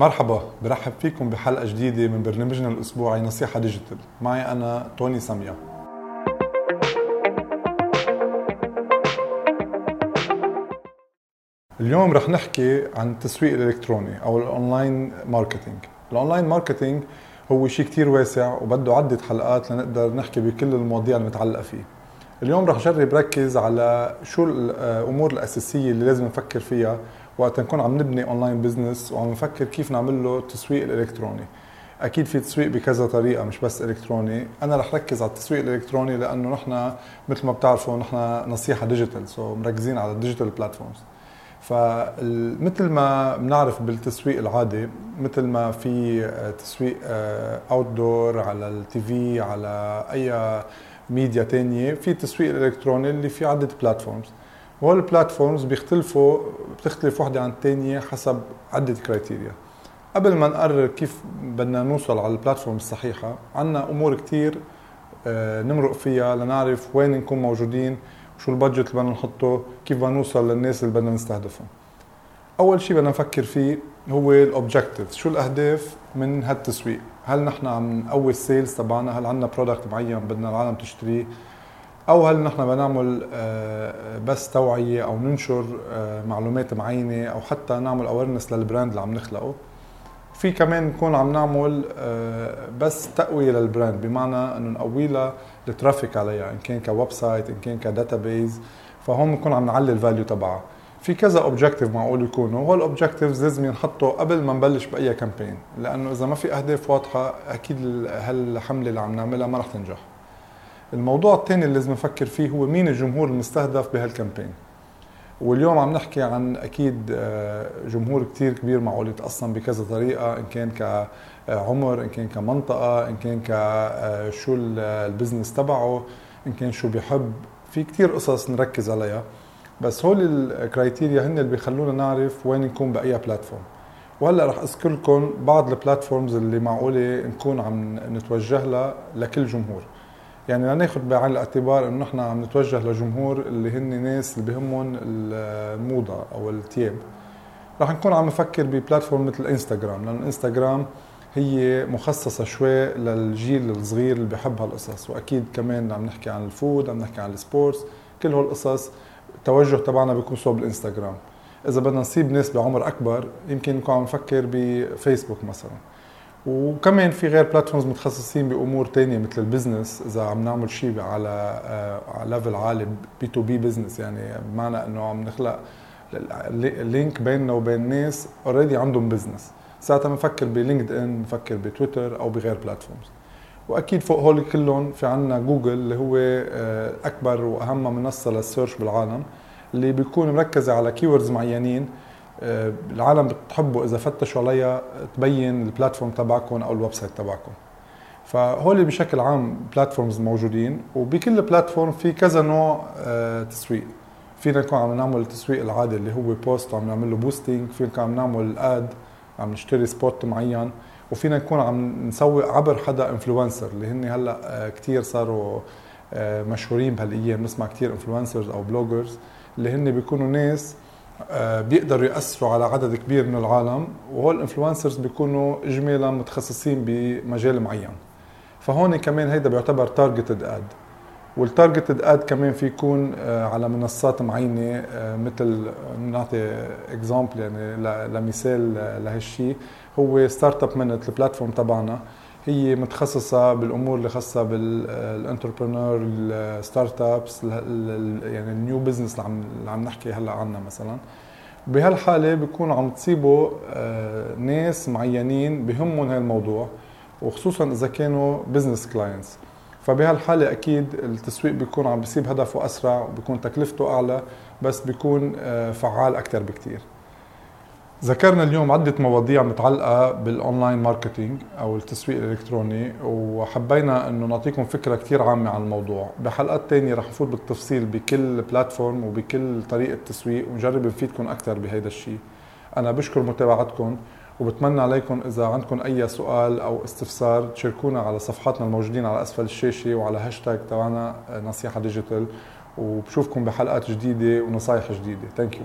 مرحبا برحب فيكم بحلقة جديدة من برنامجنا الأسبوعي نصيحة ديجيتال. معي أنا توني سامية اليوم رح نحكي عن التسويق الإلكتروني أو ال online marketing. ال online marketing هو شيء كتير واسع وبده عدة حلقات لنقدر نحكي بكل المواضيع المتعلقة فيه. اليوم رح جرب ركز على شو الأمور الأساسية اللي لازم نفكر فيها وقت نكون عم نبني online business وعم نفكر كيف نعمل له تسويق الإلكتروني. أكيد في تسويق بكذا طريقة مش بس إلكتروني. أنا رح ركز على التسويق الإلكتروني لأنه نحن مثل ما بتعرفوا نحن نصيحة ديجيتال so مركزين على ال digital platforms فمثل ما بنعرف بالتسويق العادي مثل ما في تسويق outdoor على ال TV على أي ميديا تانية في تسويق الالكتروني اللي في عدة platforms وهول ال platforms بيختلفوا بتختلف وحدة عن الثانية حسب عدة criteria قبل ما نقرر كيف بدنا نوصل على ال platform الصحيحة عنا أمور كتير آه، نمرق فيها لنعرف وين نكون موجودين شو ال budget اللي بدنا نحطه كيف بدنا نوصل للناس اللي بدنا نستهدفهم. أول شيء بدنا نفكر فيه هو ال objectives شو الأهداف من هالتسويق؟ هل نحن عم نقوي ال sales تبعنا؟ هل عندنا product معين بدنا العالم تشتريه؟ أو هل نحن بدنا نعمل آه، بس توعية أو ننشر آه، معلومات معينة أو حتى نعمل awareness لل brand اللي عم نخلقه؟ في كمان نكون عم نعمل آه، بس تقوية لل brand بمعنى إنه نقوي لها ال traffic عليها إن كان ك website إن كان ك database فهون بنكون عم نعلي ال value تبعها. في كذا objective معقول يكونوا. هول ال objectives لازم ينحطوا قبل ما نبلش بأي campaign لأنه إذا ما في أهداف واضحة أكيد هالحملة اللي عم نعملها ما رح تنجح. الموضوع الثاني اللي لازم نفكر فيه هو مين الجمهور المستهدف بهال campaign. واليوم عم نحكي عن أكيد آه، جمهور كتير كبير معقول يتقسم بكذا طريقة إن كان كعمر إن كان كمنطقة إن كان كشو آه، البزنس تبعه إن كان شو بيحب. في كتير قصص نركز عليها. بس هول ال criteria هن اللي بيخلونا نعرف وين نكون بأي platform. وهلأ رح اذكر لكم بعض ال platforms اللي معقولة نكون عم نتوجه لها لكل جمهور. يعني لناخذ بعين الاعتبار إنه نحن عم نتوجه لجمهور اللي هن ناس اللي بهمهم الموضة أو الثياب رح نكون عم نفكر ب platform مثل إنستغرام لأن إنستغرام هي مخصصة شوي للجيل الصغير اللي بيحب هالقصص. وأكيد كمان عم نحكي عن ال food عم نحكي عن ال sports كل هالقصص التوجه تبعنا بيكون صوب الإنستغرام. إذا بدنا نصيب ناس بعمر أكبر يمكن نكون عم نفكر بفيسبوك مثلا. وكمان في غير platforms متخصصين بأمور تانية مثل ال business إذا عم نعمل شيء على آه، على level عالي B2B business يعني بمعنى إنه عم نخلق link بيننا وبين ناس already عندهم business ساعتها بنفكر ب LinkedIn بنفكر بتويتر أو بغير platforms وأكيد فوق هول كلهم في عنا جوجل اللي هو آه، أكبر وأهم منصة لل search بالعالم اللي بيكون مركزة على keywords معينين العالم بتحبوا إذا فتشوا عليها تبين ال platform تبعكم أو ال website تبعكم. فهول بشكل عام platforms موجودين وبكل platform في كذا نوع آه، تسويق. فينا نكون عم نعمل التسويق العادي اللي هو post وعم نعمل له boosting فينا نكون عم نعمل ad عم نشتري spot معين وفينا نكون عم نسوق عبر حدا influencer اللي هن هلأ آه، كثير صاروا مشهورين بهالأيام. نسمع كثير influencers أو bloggers اللي هن بيكونوا ناس آه، بيقدروا يأثروا على عدد كبير من العالم وهول ال influencers بيكونوا اجمالا متخصصين بمجال معين. فهون كمان هيدا بيعتبر targeted ad وال targeted ad كمان في يكون آه، على منصات معينة آه، مثل نعطي example يعني لمثال لهالشيء هو ستارت اب منت ال platform تبعنا. هي متخصصة بالأمور اللي خاصة بال entrepreneur ال startups يعني ال new business اللي عم اللي عم نحكي هلأ عنها مثلا. بهالحالة بيكونوا عم تصيبوا آه، ناس معينين بهمهم هذا الموضوع وخصوصا إذا كانوا business clients فبهالحالة أكيد التسويق بيكون عم بيصيب هدفه أسرع وبيكون تكلفته أعلى بس بيكون آه، فعال أكثر بكثير ذكرنا اليوم عدة مواضيع متعلقة بال online marketing أو التسويق الإلكتروني وحبينا أنه نعطيكم فكرة كتير عامة عن الموضوع. بحلقات تانية رح نفوت بالتفصيل بكل platform وبكل طريقة تسويق ونجرب نفيدكم أكثر بهيدا الشيء أنا بشكر متابعتكم وبتمنى عليكم إذا عندكم أي سؤال أو استفسار تشاركونا على صفحاتنا الموجودين على أسفل الشاشة وعلى هاشتاج تبعنا نصيحة digital وبشوفكم بحلقات جديدة ونصايح جديدة. thank you